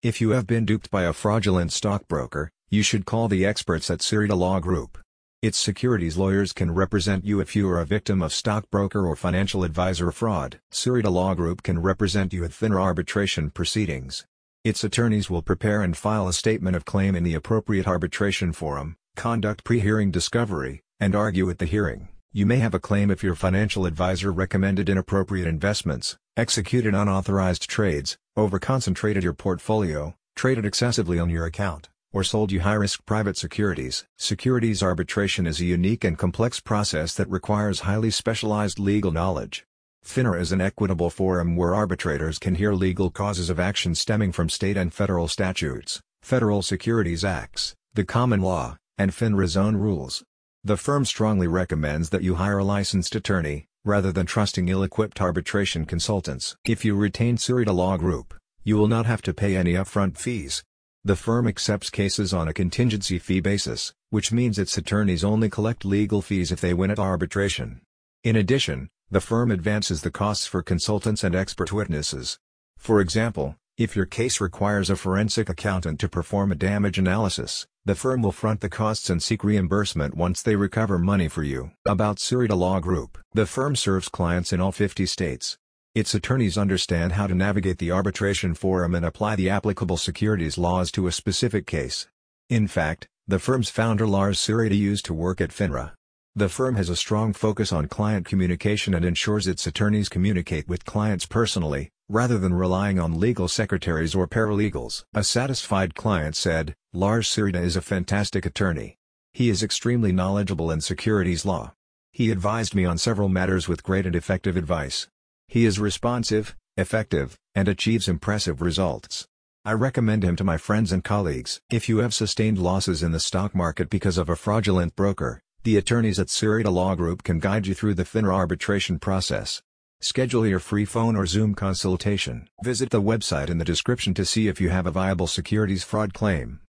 If you have been duped by a fraudulent stockbroker, you should call the experts at Soreide Law Group. Its securities lawyers can represent you if you are a victim of stockbroker or financial advisor fraud. Soreide Law Group can represent you at FINRA arbitration proceedings. Its attorneys will prepare and file a statement of claim in the appropriate arbitration forum, conduct pre-hearing discovery, and argue at the hearing. You may have a claim if your financial advisor recommended inappropriate investments, executed unauthorized trades, overconcentrated your portfolio, traded excessively on your account, or sold you high-risk private securities. Securities arbitration is a unique and complex process that requires highly specialized legal knowledge. FINRA is an equitable forum where arbitrators can hear legal causes of action stemming from state and federal statutes, federal securities acts, the common law, and FINRA's own rules. The firm strongly recommends that you hire a licensed attorney, rather than trusting ill-equipped arbitration consultants. If you retain Soreide Law Group, you will not have to pay any upfront fees. The firm accepts cases on a contingency fee basis, which means its attorneys only collect legal fees if they win at arbitration. In addition, the firm advances the costs for consultants and expert witnesses. For example, if your case requires a forensic accountant to perform a damage analysis, the firm will front the costs and seek reimbursement once they recover money for you. About Soreide Law Group The firm serves clients in all 50 states. Its attorneys understand how to navigate the arbitration forum and apply the applicable securities laws to a specific case. In fact, the firm's founder Lars Soreide used to work at FINRA. The firm has a strong focus on client communication and ensures its attorneys communicate with clients personally, rather than relying on legal secretaries or paralegals. A satisfied client said, Lars Soreide is a fantastic attorney. He is extremely knowledgeable in securities law. He advised me on several matters with great and effective advice. He is responsive, effective, and achieves impressive results. I recommend him to my friends and colleagues. If you have sustained losses in the stock market because of a fraudulent broker, the attorneys at Soreide Law Group can guide you through the FINRA arbitration process. Schedule your free phone or Zoom consultation. Visit the website in the description to see if you have a viable securities fraud claim.